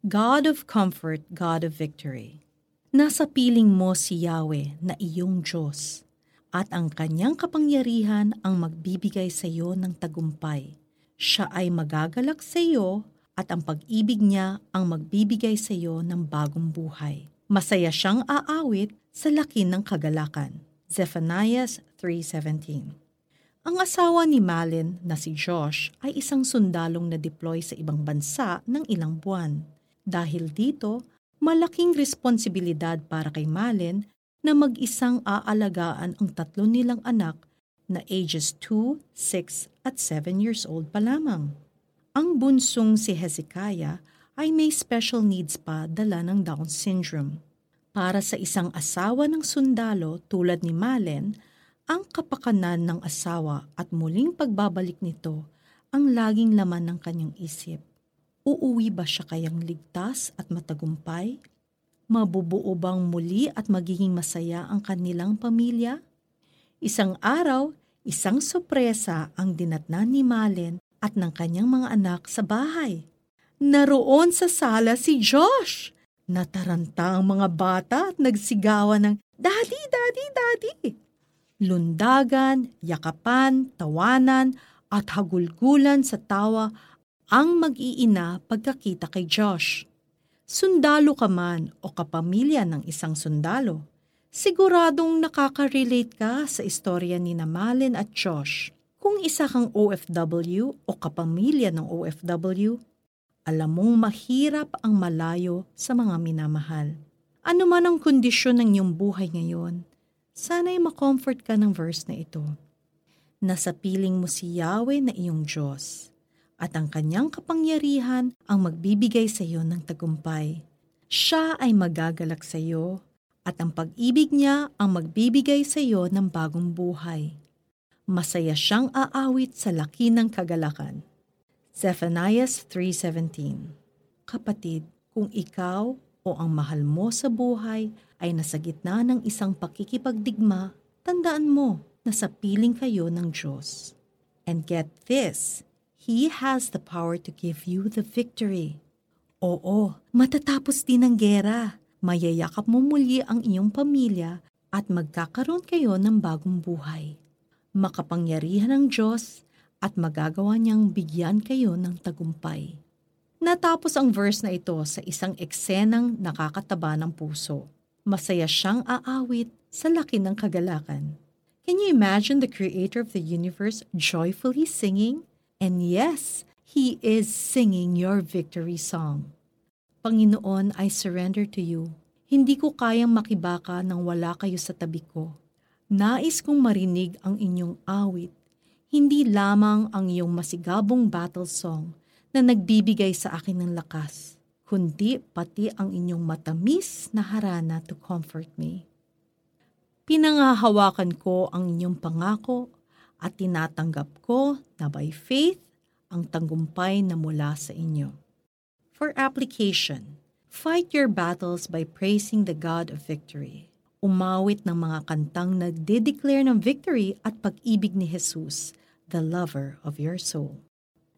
God of comfort, God of victory. Nasa piling mo si Yahweh na iyong Diyos, at ang kanyang kapangyarihan ang magbibigay sa iyo ng tagumpay. Siya ay magagalak sa iyo at ang pag-ibig niya ang magbibigay sa iyo ng bagong buhay. Masaya siyang aawit sa laki ng kagalakan. Zephaniah 3.17 Ang asawa ni Malin na si Josh ay isang sundalong na-deploy sa ibang bansa ng ilang buwan. Dahil dito, malaking responsibilidad para kay Malin na mag-isang aalagaan ang tatlo nilang anak na ages 2, 6 at 7 years old pa lamang. Ang bunsong si Hezekiah ay may special needs pa dala ng Down syndrome. Para sa isang asawa ng sundalo tulad ni Malen, ang kapakanan ng asawa at muling pagbabalik nito ang laging laman ng kanyang isip. Uuwi ba siya kayang ligtas at matagumpay? Mabubuo bang muli at magiging masaya ang kanilang pamilya? Isang araw, isang sorpresa ang dinatnan ni Malen at ng kanyang mga anak sa bahay. Naroon sa sala si Josh. Nataranta ang mga bata at nagsigawan ng, Daddy, Daddy, Daddy! Lundagan, yakapan, tawanan, at hagulgulan sa tawa ang mag-iina pagkakita kay Josh. Sundalo ka man o kapamilya ng isang sundalo, siguradong nakaka-relate ka sa istorya ni Namalin at Josh. Kung isa kang OFW o kapamilya ng OFW, alam mong mahirap ang malayo sa mga minamahal. Ano man ang kondisyon ng iyong buhay ngayon, sana'y makomfort ka ng verse na ito. Nasa piling mo si Yahweh na iyong Diyos at ang kanyang kapangyarihan ang magbibigay sa iyo ng tagumpay. Siya ay magagalak sa iyo at ang pag-ibig niya ang magbibigay sa iyo ng bagong buhay. Masaya siyang aawit sa laki ng kagalakan. Zephaniah 3.17 Kapatid, kung ikaw o ang mahal mo sa buhay ay nasa gitna ng isang pakikipagdigma, tandaan mo na sa piling kayo ng Diyos. And get this, He has the power to give you the victory. Oo, matatapos din ang gera. Mayayakap mo muli ang iyong pamilya at magkakaroon kayo ng bagong buhay. Makapangyarihan ng Diyos at magagawa niyang bigyan kayo ng tagumpay. Natapos ang verse na ito sa isang eksenang nakakataba ng puso. Masaya siyang aawit sa laki ng kagalakan. Can you imagine the creator of the universe joyfully singing And yes, He is singing your victory song. Panginoon, I surrender to you. Hindi ko kayang makibaka nang wala kayo sa tabi ko. Nais kong marinig ang inyong awit, hindi lamang ang iyong masigabong battle song na nagbibigay sa akin ng lakas, kundi pati ang inyong matamis na harana to comfort me. Pinangahawakan ko ang inyong pangako at tinatanggap ko na by faith ang tanggumpay na mula sa inyo. For application, fight your battles by praising the God of victory. Umawit ng mga kantang nagde-declare ng victory at pag-ibig ni Jesus, the lover of your soul.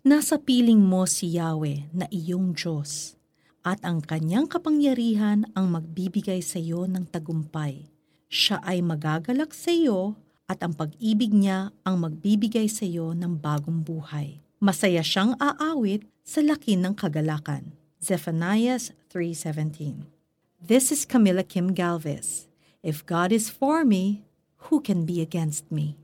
Nasa piling mo si Yahweh na iyong Diyos at ang kanyang kapangyarihan ang magbibigay sa iyo ng tagumpay. Siya ay magagalak sa iyo at ang pag-ibig niya ang magbibigay sa iyo ng bagong buhay. Masaya siyang aawit sa laki ng kagalakan. Zephaniah 3.17 This is Camilla Kim Galvez. If God is for me, who can be against me?